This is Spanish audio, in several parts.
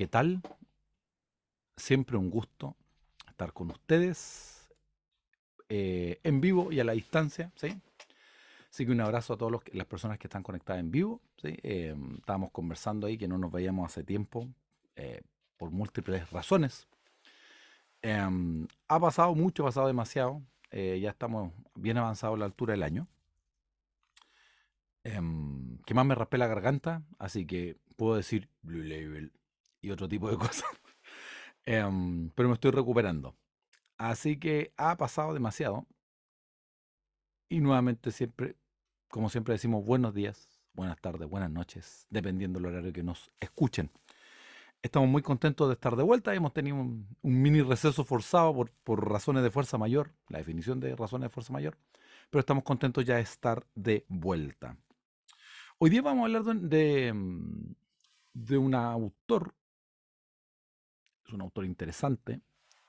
¿Qué tal? Siempre un gusto estar con ustedes eh, en vivo y a la distancia, ¿sí? Así que un abrazo a todas las personas que están conectadas en vivo, ¿sí? Eh, estábamos conversando ahí que no nos veíamos hace tiempo eh, por múltiples razones. Em, ha pasado mucho, ha pasado demasiado. ya estamos bien avanzados a la altura del año. Em, que más me raspé la garganta, así que puedo decir Blue Label y otro tipo de cosas. Em, pero me estoy recuperando. Así que ha pasado demasiado. Y nuevamente siempre, como siempre decimos, buenos días, buenas tardes, buenas noches, dependiendo del horario que nos escuchen. Estamos muy contentos de estar de vuelta. Hemos tenido un, mini receso forzado por, por, razones de fuerza mayor, la definición de razones de fuerza mayor, pero estamos contentos ya de estar de vuelta. Hoy día vamos a hablar de, de un autor un autor interesante,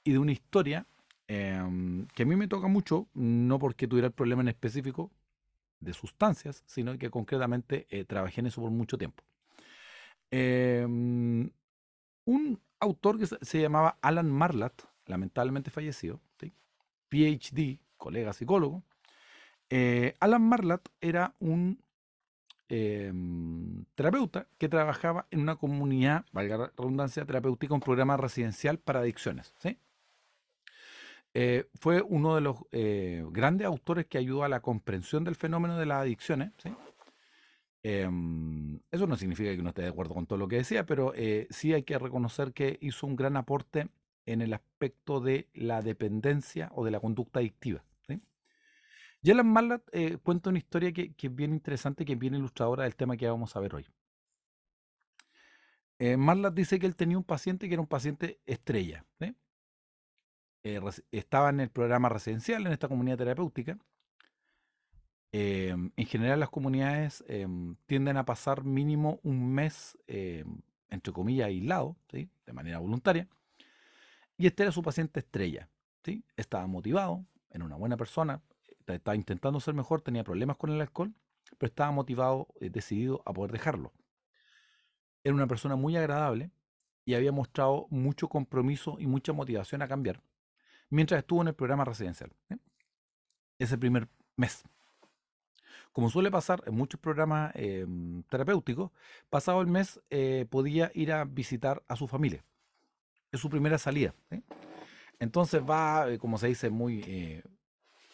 y de una historia em, que a mí me toca mucho, no porque tuviera el problema en específico de sustancias, sino que concretamente eh, trabajé en eso por mucho tiempo. Em, un autor que se, llamaba Alan Marlatt, lamentablemente fallecido, PhD, colega psicólogo. Eh, Alan Marlatt era un Em, terapeuta que trabajaba en una comunidad, valga la redundancia, terapéutica, un programa residencial para adicciones. ¿sí? Eh, fue uno de los eh, grandes autores que ayudó a la comprensión del fenómeno de las adicciones. ¿sí? Em, eso no significa que no esté de acuerdo con todo lo que decía, pero eh, sí hay que reconocer que hizo un gran aporte en el aspecto de la dependencia o de la conducta adictiva. Y Alan Marlatt eh, cuenta una historia que, es bien interesante, que es bien ilustradora del tema que vamos a ver hoy. Eh, Marlatt dice que él tenía un paciente que era un paciente estrella. Eh, estaba en el programa residencial en esta comunidad terapéutica. Em, en general las comunidades em, tienden a pasar mínimo un mes, em, entre comillas, aislado, de manera voluntaria. Y este era su paciente estrella. ¿sí? Estaba motivado, era una buena persona, estaba intentando ser mejor, tenía problemas con el alcohol, pero estaba motivado, eh, decidido a poder dejarlo. Era una persona muy agradable y había mostrado mucho compromiso y mucha motivación a cambiar mientras estuvo en el programa residencial. Ese primer mes. Como suele pasar en muchos programas em, terapéuticos, pasado el mes eh, podía ir a visitar a su familia. Es su primera salida. Entonces va, eh, como se dice, muy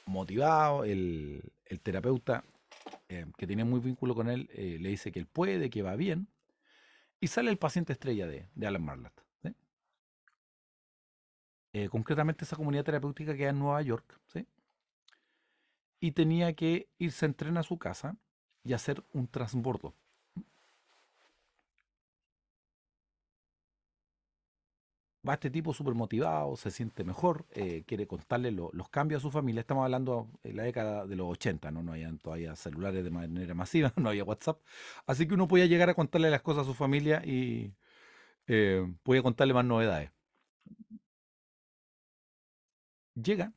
motivado, el, terapeuta eh, que tiene muy vínculo con él eh, le dice que él puede, que va bien, y sale el paciente estrella de, Alan Marlatt. Eh, concretamente esa comunidad terapéutica queda en Nueva York, y tenía que irse en tren a su casa y hacer un transbordo. Va este tipo súper motivado, se siente mejor, eh, quiere contarle los cambios a su familia. Estamos hablando en la década de los 80, ¿no? No había todavía celulares de manera masiva, no había WhatsApp. Así que uno podía llegar a contarle las cosas a su familia y eh, podía contarle más novedades. Llega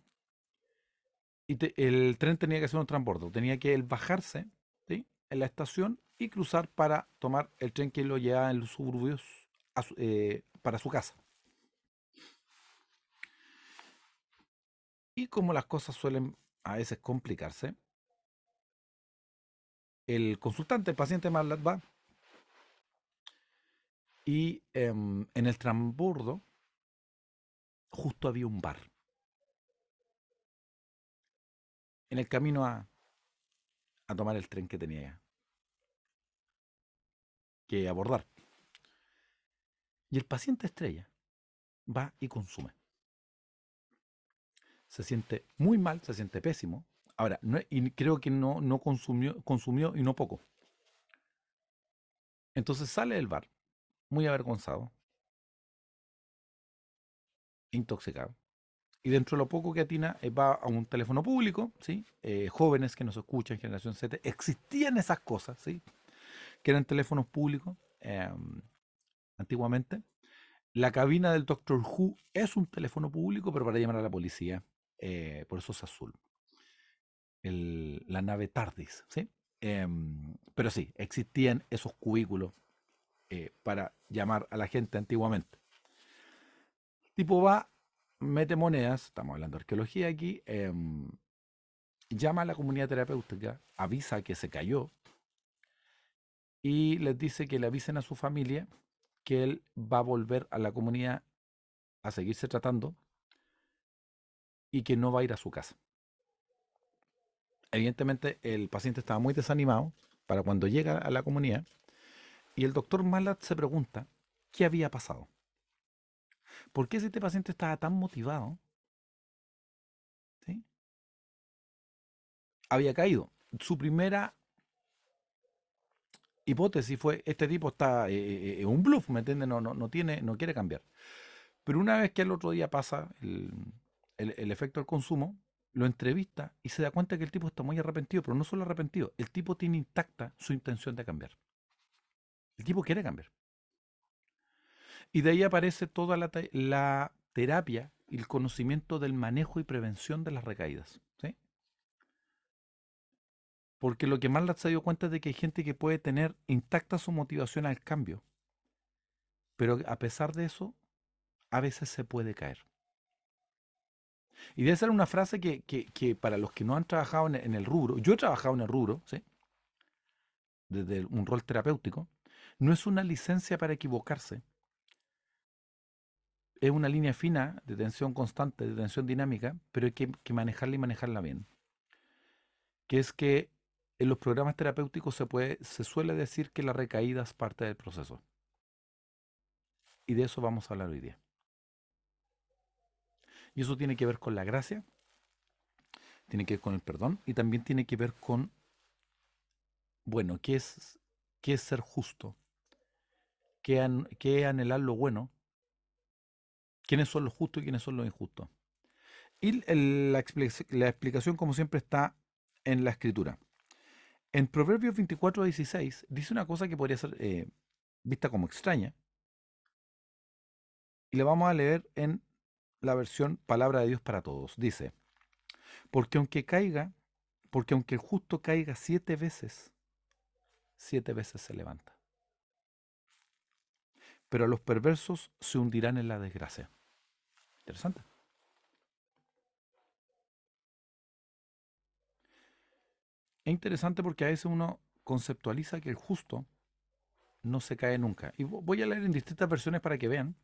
y el tren tenía que hacer un transbordo. Tenía que él bajarse en la estación y cruzar para tomar el tren que lo llevaba en los suburbios eh, para su casa. Y como las cosas suelen a veces complicarse, el consultante, el paciente más va y em, en el transbordo justo había un bar. En el camino a, a tomar el tren que tenía que abordar. Y el paciente estrella va y consume se siente muy mal, se siente pésimo. Ahora, y creo que no, no consumió, consumió y no poco. Entonces sale del bar, muy avergonzado, intoxicado. Y dentro de lo poco que atina, eh, va a un teléfono público, ¿sí? Eh, jóvenes que nos escuchan, generación Z, existían esas cosas, ¿sí? Que eran teléfonos públicos em, antiguamente. La cabina del Doctor Who es un teléfono público, pero para llamar a la policía. Eh, por eso es azul. la nave TARDIS, ¿sí? Em, pero sí, existían esos cubículos eh, para llamar a la gente antiguamente. El tipo va, mete monedas, estamos hablando de arqueología aquí, em, llama a la comunidad terapéutica, avisa que se cayó y les dice que le avisen a su familia que él va a volver a la comunidad a seguirse tratando y que no va a ir a su casa. Evidentemente el paciente estaba muy desanimado para cuando llega a la comunidad y el doctor Malat se pregunta qué había pasado. ¿Por qué este paciente estaba tan motivado? ¿Sí? Había caído. Su primera hipótesis fue, este tipo está eh, eh, un bluff, ¿me entiendes? No, no, no, tiene, no quiere cambiar. Pero una vez que el otro día pasa el, efecto del consumo, lo entrevista y se da cuenta que el tipo está muy arrepentido, pero no solo arrepentido, el tipo tiene intacta su intención de cambiar. El tipo quiere cambiar. Y de ahí aparece toda la, la terapia y el conocimiento del manejo y prevención de las recaídas. Porque lo que más se dio cuenta es de que hay gente que puede tener intacta su motivación al cambio. Pero a pesar de eso, a veces se puede caer. Y debe ser una frase que, que, para los que no han trabajado en, el rubro, yo he trabajado en el rubro, ¿sí? desde un rol terapéutico, no es una licencia para equivocarse. Es una línea fina de tensión constante, de tensión dinámica, pero hay que, manejarla y manejarla bien. Que es que en los programas terapéuticos se, puede, se suele decir que la recaída es parte del proceso. Y de eso vamos a hablar hoy día. Y eso tiene que ver con la gracia, tiene que ver con el perdón y también tiene que ver con, bueno, ¿qué es, qué es ser justo? ¿Qué, an, qué anhelar lo bueno? ¿Quiénes son los justos y quiénes son los injustos? Y la, la explicación, como siempre, está en la escritura. En Proverbios 24 16 dice una cosa que podría ser eh, vista como extraña. Y le vamos a leer en la versión Palabra de Dios para Todos. Dice, porque aunque caiga, porque aunque el justo caiga siete veces, siete veces se levanta. Pero los perversos se hundirán en la desgracia. Interesante. Es interesante porque a veces uno conceptualiza que el justo no se cae nunca. Y voy a leer en distintas versiones para que vean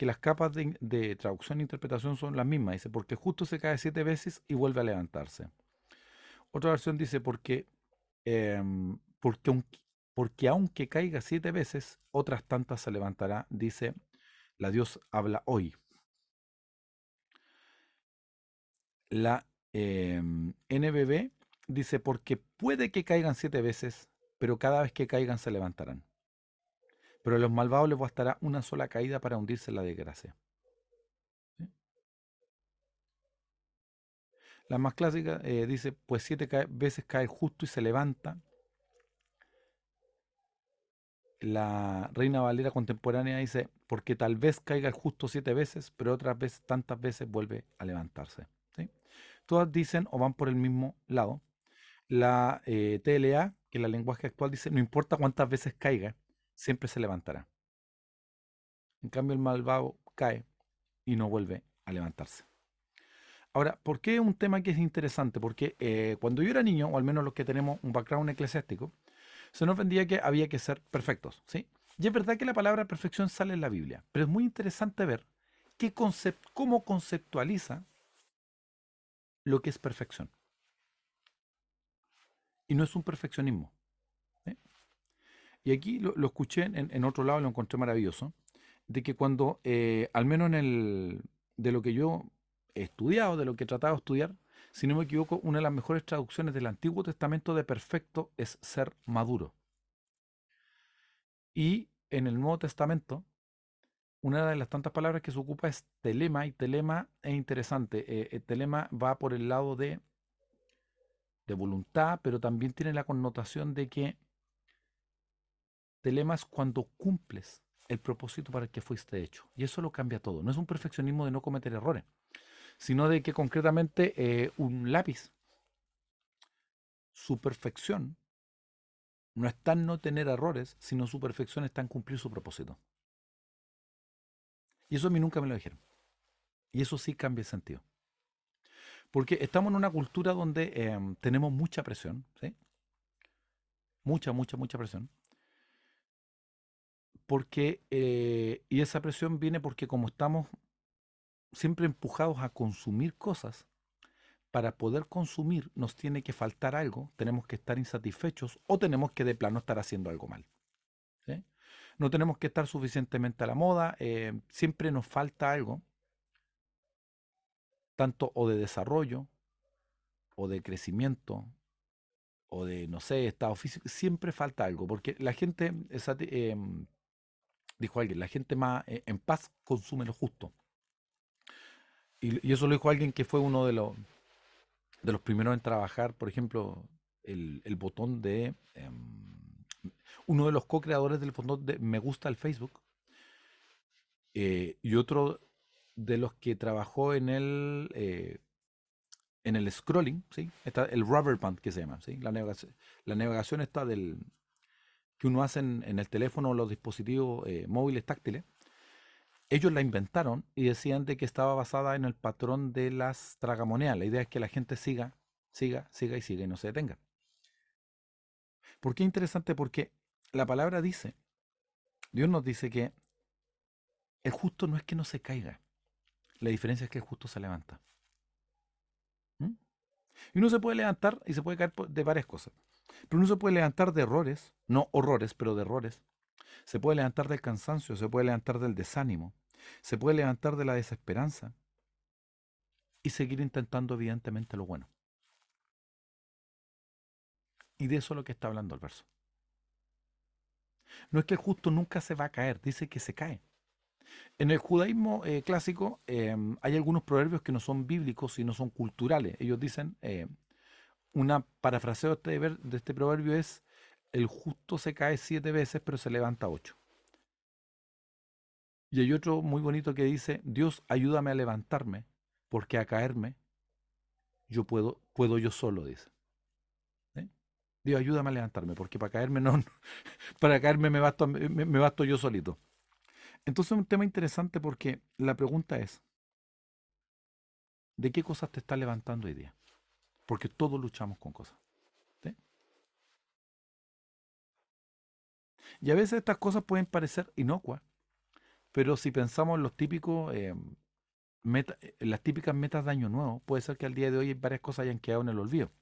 que las capas de, traducción e interpretación son las mismas. Dice, porque justo se cae siete veces y vuelve a levantarse. Otra versión dice, porque, em, porque, aunque caiga siete veces, otras tantas se levantará, dice la Dios habla hoy. La em, NBB dice, porque puede que caigan siete veces, pero cada vez que caigan se levantarán. Pero a los malvados les bastará una sola caída para hundirse en la desgracia. La más clásica eh, dice, pues siete veces cae justo y se levanta. La Reina Valera contemporánea dice, porque tal vez caiga el justo siete veces, pero otras veces, tantas veces vuelve a levantarse. Todas dicen o van por el mismo lado, la eh, TLA, que es la lenguaje actual, dice, no importa cuántas veces caiga, siempre se levantará. En cambio, el malvado cae y no vuelve a levantarse. Ahora, ¿por qué un tema que es interesante? Porque eh, cuando yo era niño, o al menos los que tenemos un background eclesiástico, se nos vendía que había que ser perfectos, ¿sí? Y es verdad que la palabra perfección sale en la Biblia, pero es muy interesante ver qué cómo conceptualiza lo que es perfección. Y no es un perfeccionismo. ¿Eh? Y aquí lo, escuché en, otro lado, lo encontré maravilloso, de que cuando, eh, al menos en el, de lo que yo he estudiado, de lo que he tratado de estudiar, si no me equivoco, una de las mejores traducciones del Antiguo Testamento de perfecto es ser maduro. Y en el Nuevo Testamento, una de las tantas palabras que se ocupa es telema, y telema es interesante. Eh, telema va por el lado de de voluntad, pero también tiene la connotación de que telema es cuando cumples el propósito para el que fuiste hecho. Y eso lo cambia todo. No es un perfeccionismo de no cometer errores, sino de que concretamente eh, un lápiz, su perfección no está en no tener errores, sino su perfección está en cumplir su propósito. Y eso a mí nunca me lo dijeron. Y eso sí cambia el sentido. Porque estamos en una cultura donde em, tenemos mucha presión, ¿sí? Mucha, mucha, mucha presión. Porque, eh, y esa presión viene porque como estamos siempre empujados a consumir cosas, para poder consumir nos tiene que faltar algo, tenemos que estar insatisfechos o tenemos que de plano estar haciendo algo mal. No tenemos que estar suficientemente a la moda, eh, siempre nos falta algo, tanto o de desarrollo, o de crecimiento, o de, no sé, estado físico, siempre falta algo, porque la gente, em, dijo alguien, la gente más eh, en paz consume lo justo. Y, eso lo dijo alguien que fue uno de los, de los primeros en trabajar, por ejemplo, el, botón de... Em, uno de los co-creadores del botón de Me gusta el Facebook. Eh, y otro de los que trabajó en el, eh, en el scrolling, ¿sí? Está el rubber band que se llama, ¿sí? La navegación, la navegación está del que uno hace en, el teléfono o los dispositivos eh, móviles táctiles ellos la inventaron y decían de que estaba basada en el patrón de las tragamonedas. La idea es que la gente siga, siga, siga y siga y no se detenga. ¿Por qué interesante? Porque la palabra dice, Dios nos dice que el justo no es que no se caiga. La diferencia es que el justo se levanta. ¿Mm? Y uno se puede levantar y se puede caer de varias cosas. Pero uno se puede levantar de errores, no horrores, pero de errores. Se puede levantar del cansancio, se puede levantar del desánimo, se puede levantar de la desesperanza y seguir intentando evidentemente lo bueno. Y de eso es lo que está hablando el verso. No es que el justo nunca se va a caer, dice que se cae. En el judaísmo eh, clásico em, hay algunos proverbios que no son bíblicos, sino son culturales. Ellos dicen, eh, una parafraseo de este, proverbio es, el justo se cae siete veces, pero se levanta ocho. Y hay otro muy bonito que dice, Dios, ayúdame a levantarme, porque a caerme yo puedo, puedo yo solo, dice. ¿Eh? Dios, ayúdame a levantarme, porque para caerme no, para caerme me basto, me, basto yo solito. Entonces es un tema interesante porque la pregunta es, ¿de qué cosas te estás levantando hoy día? Porque todos luchamos con cosas. Y a veces estas cosas pueden parecer inocuas, pero si pensamos en los típicos, eh, eh, las típicas metas de año nuevo, puede ser que al día de hoy varias cosas hayan quedado en el olvido.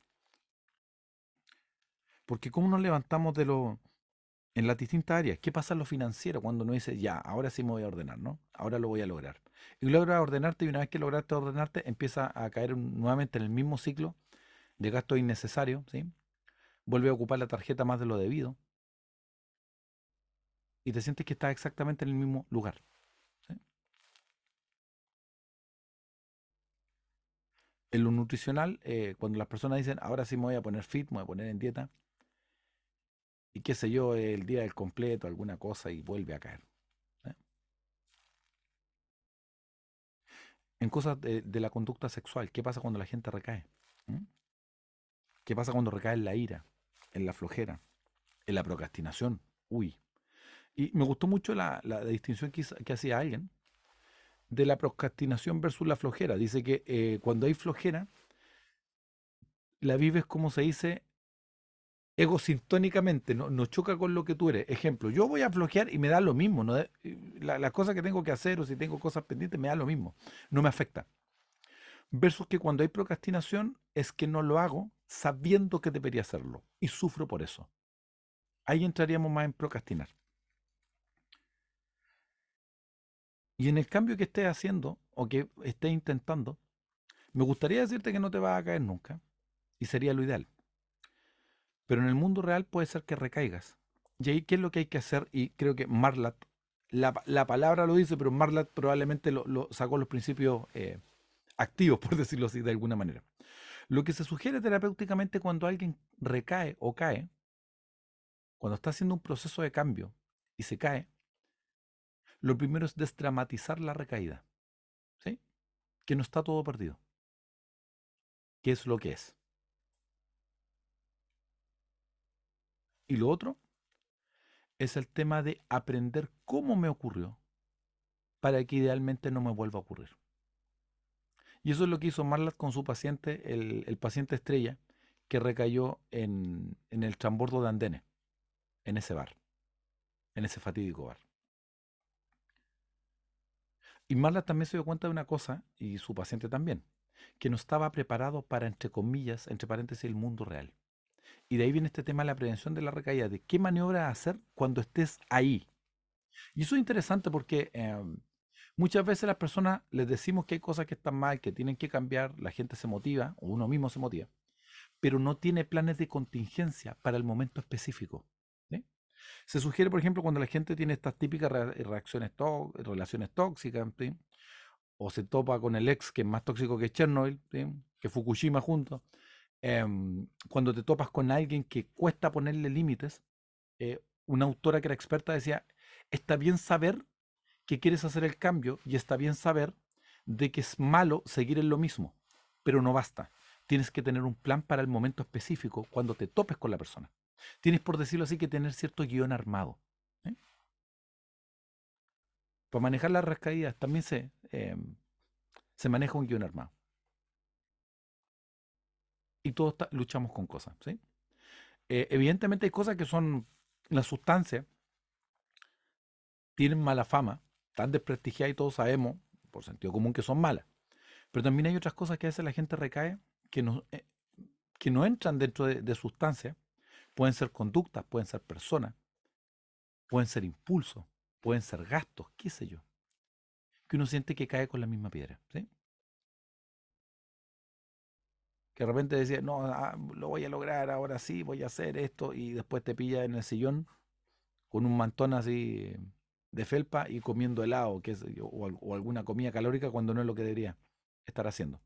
Porque cómo nos levantamos de lo en las distintas áreas, ¿qué pasa en lo financiero cuando uno dice, ya, ahora sí me voy a ordenar, ¿no? Ahora lo voy a lograr. Y logras ordenarte y una vez que lograste ordenarte, empieza a caer nuevamente en el mismo ciclo de gasto innecesario, ¿sí? Vuelve a ocupar la tarjeta más de lo debido y te sientes que estás exactamente en el mismo lugar. En lo nutricional, eh, cuando las personas dicen, ahora sí me voy a poner fit, me voy a poner en dieta, y qué sé yo, el día del completo, alguna cosa, y vuelve a caer. En cosas de, la conducta sexual, ¿qué pasa cuando la gente recae? ¿Mm? ¿Qué pasa cuando recae en la ira, en la flojera, en la procrastinación? Uy, y me gustó mucho la, distinción que, hacía alguien de la procrastinación versus la flojera. Dice que eh, cuando hay flojera, la vives como se dice egosintónicamente, no, choca con lo que tú eres. Ejemplo, yo voy a flojear y me da lo mismo. ¿no? Las cosas que tengo que hacer o si tengo cosas pendientes me da lo mismo. No me afecta. Versus que cuando hay procrastinación es que no lo hago sabiendo que debería hacerlo y sufro por eso. Ahí entraríamos más en procrastinar. Y en el cambio que estés haciendo o que estés intentando, me gustaría decirte que no te va a caer nunca. Y sería lo ideal. Pero en el mundo real puede ser que recaigas. Y ahí, ¿qué es lo que hay que hacer? Y creo que Marlat, la, palabra lo dice, pero Marlat probablemente lo, sacó los principios eh, activos, por decirlo así, de alguna manera. Lo que se sugiere terapéuticamente cuando alguien recae o cae, cuando está haciendo un proceso de cambio y se cae, lo primero es desdramatizar la recaída. ¿Sí? Que no está todo perdido. ¿Qué es lo que es? Y lo otro es el tema de aprender cómo me ocurrió para que idealmente no me vuelva a ocurrir. Y eso es lo que hizo Marlat con su paciente, el, paciente estrella, que recayó en, en el transbordo de andenes, en ese bar, en ese fatídico bar. Y Marla también se dio cuenta de una cosa, y su paciente también, que no estaba preparado para, entre comillas, entre paréntesis, el mundo real. Y de ahí viene este tema de la prevención de la recaída, de qué maniobra hacer cuando estés ahí. Y eso es interesante porque em, muchas veces las personas les decimos que hay cosas que están mal, que tienen que cambiar, la gente se motiva, o uno mismo se motiva, pero no tiene planes de contingencia para el momento específico. Se sugiere, por ejemplo, cuando la gente tiene estas típicas reacciones relaciones tóxicas, o se topa con el ex que es más tóxico que Chernobyl, que Fukushima juntos, em, cuando te topas con alguien que cuesta ponerle límites, eh, una autora que era experta decía, está bien saber que quieres hacer el cambio y está bien saber de que es malo seguir en lo mismo, pero no basta. Tienes que tener un plan para el momento específico cuando te topes con la persona. Tienes, por decirlo así, que tener cierto guion armado. ¿eh? Para manejar las rascaídas también se, em, se maneja un guion armado. Y todos luchamos con cosas. Eh, evidentemente hay cosas que son la sustancia, tienen mala fama, están desprestigiadas y todos sabemos, por sentido común, que son malas. Pero también hay otras cosas que a veces la gente recae que no, eh, que no entran dentro de, de sustancias Pueden ser conductas, pueden ser personas, pueden ser impulsos, pueden ser gastos, qué sé yo. Que uno siente que cae con la misma piedra. ¿sí? Que de repente decía, no, ah, lo voy a lograr, ahora sí, voy a hacer esto, y después te pilla en el sillón con un mantón así de felpa y comiendo helado qué sé yo, o alguna comida calórica cuando no es lo que debería estar haciendo.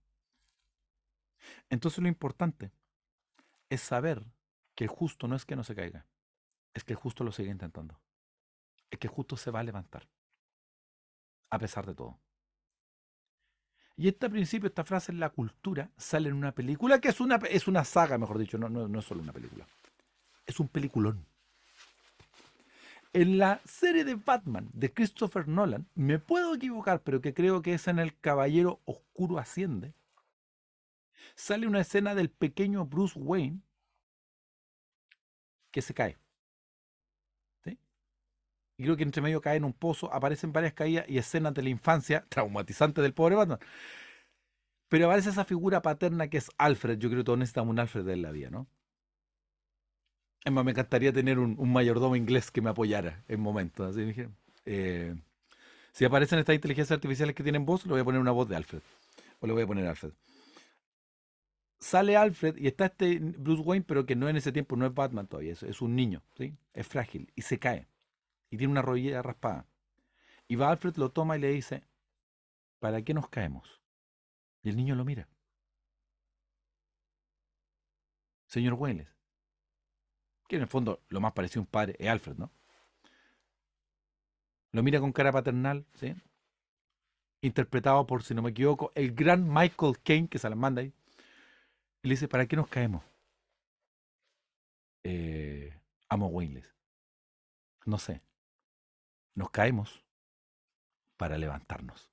Entonces lo importante es saber que el justo no es que no se caiga, es que el justo lo sigue intentando. Es que el justo se va a levantar, a pesar de todo. Y este principio, esta frase en la cultura, sale en una película que es una, es una saga, mejor dicho, no, no, no es solo una película. Es un peliculón. En la serie de Batman de Christopher Nolan, me puedo equivocar, pero que creo que es en El Caballero Oscuro Asciende, sale una escena del pequeño Bruce Wayne que se cae. Y creo que entre medio cae en un pozo, aparecen varias caídas y escenas de la infancia traumatizante del pobre Batman. Pero aparece esa figura paterna que es Alfred. Yo creo que todos necesitamos un Alfred en la vida, ¿no? Es más, me encantaría tener un, mayordomo inglés que me apoyara en momentos. Así dije, eh, si aparecen estas inteligencias artificiales que tienen voz, le voy a poner una voz de Alfred. O le voy a poner Alfred sale Alfred y está este Bruce Wayne, pero que no en ese tiempo no es Batman todavía, es, un niño, ¿sí? Es frágil y se cae. Y tiene una rodilla raspada. Y va Alfred, lo toma y le dice, ¿para qué nos caemos? Y el niño lo mira. Señor Wayne, que en el fondo lo más parecido a un padre es Alfred, ¿no? Lo mira con cara paternal, ¿sí? Interpretado por, si no me equivoco, el gran Michael Caine, que se la manda ahí. Y le dice, ¿para qué nos caemos? Eh, amo. No sé. Nos caemos para levantarnos.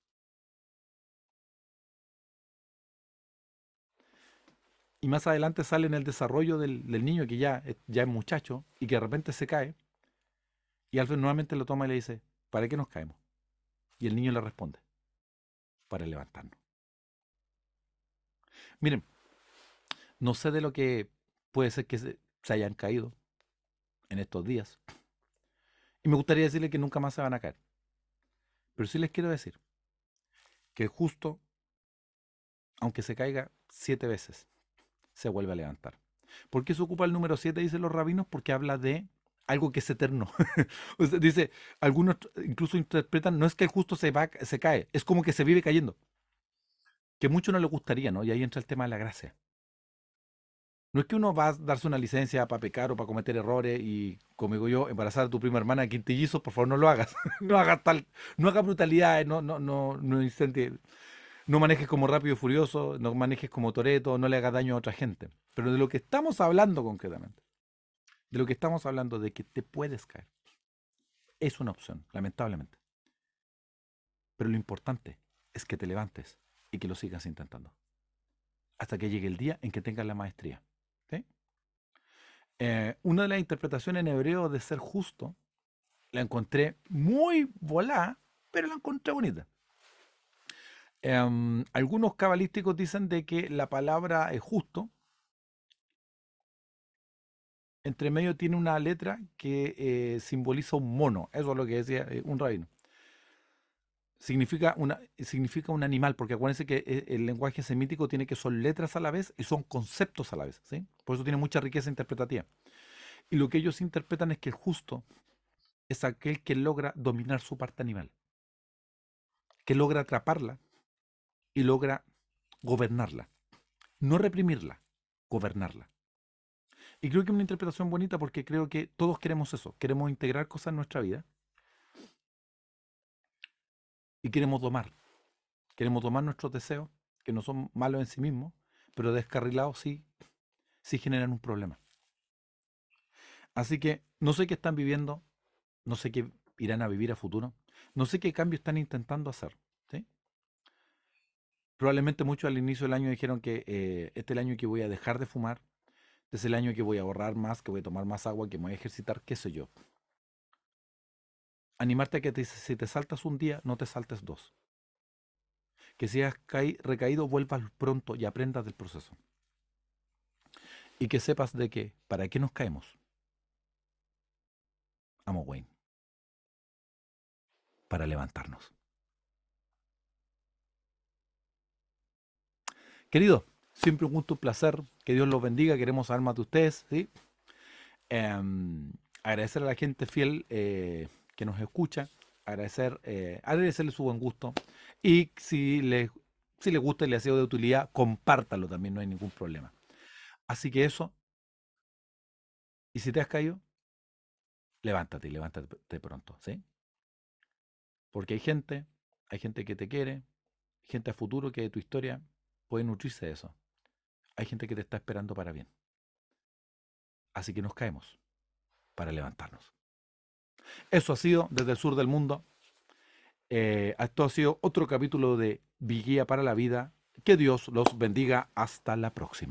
Y más adelante sale en el desarrollo del, niño que ya, ya es muchacho y que de repente se cae. Y Alfred nuevamente lo toma y le dice, ¿para qué nos caemos? Y el niño le responde, para levantarnos. Miren, no sé de lo que puede ser que se, hayan caído en estos días. Y me gustaría decirle que nunca más se van a caer. Pero sí les quiero decir que justo, aunque se caiga siete veces, se vuelve a levantar. ¿Por qué se ocupa el número siete, dicen los rabinos? Porque habla de algo que es eterno. dice, algunos incluso interpretan, no es que el justo se, va, se cae, es como que se vive cayendo. Que mucho no le gustaría, ¿no? Y ahí entra el tema de la gracia. No es que uno va a darse una licencia para pecar o para cometer errores y, como digo yo, embarazar a tu prima hermana de quintillizos, por favor no lo hagas. no hagas tal, no hagas brutalidades, no, no, no, no, no manejes como rápido y furioso, no manejes como toreto, no le hagas daño a otra gente. Pero de lo que estamos hablando concretamente de lo que estamos hablando, de que te puedes caer, es una opción, lamentablemente. Pero lo importante es que te levantes y que lo sigas intentando. Hasta que llegue el día en que tengas la maestría. Eh, una de las interpretaciones en hebreo de ser justo la encontré muy volada, pero la encontré bonita. Em, algunos cabalísticos dicen de que la palabra es justo entre medio tiene una letra que eh, simboliza un mono. Eso es lo que decía eh, un rabino. Significa, una, significa un animal, porque acuérdense que eh, el lenguaje semítico tiene que son letras a la vez y son conceptos a la vez. ¿sí? Por eso tiene mucha riqueza interpretativa. Y lo que ellos interpretan es que el justo es aquel que logra dominar su parte animal, que logra atraparla y logra gobernarla. No reprimirla, gobernarla. Y creo que es una interpretación bonita porque creo que todos queremos eso. Queremos integrar cosas en nuestra vida. Y queremos domar. Queremos domar nuestros deseos, que no son malos en sí mismos, pero descarrilados sí, sí generan un problema. Así que no sé qué están viviendo, no sé qué irán a vivir a futuro, no sé qué cambios están intentando hacer. Probablemente muchos al inicio del año dijeron que eh, este es el año que voy a dejar de fumar, es el año que voy a ahorrar más, que voy a tomar más agua, que me voy a ejercitar, qué sé yo. Animarte a que si te saltas un día, no te saltes dos. Que si has recaído, vuelvas pronto y aprendas del proceso. Y que sepas de que, ¿para qué nos caemos? Amo Wayne. Para levantarnos. Querido, Siempre un gusto, un placer. Que Dios los bendiga. Queremos más de ustedes. ¿sí? Em, agradecer a la gente fiel eh, que nos escucha. Eh, agradecerle su buen gusto. Y si les, si les gusta y les ha sido de utilidad, compártalo también, no hay ningún problema. Así que eso. Y si te has caído, levántate y levántate pronto, ¿sí? Porque hay gente, hay gente que te quiere, gente a futuro que de tu historia puede nutrirse de eso hay gente que te está esperando para bien. Así que nos caemos para levantarnos. Eso ha sido desde el sur del mundo. Eh, esto ha sido otro capítulo de Vigía para la Vida. Que Dios los bendiga. Hasta la próxima.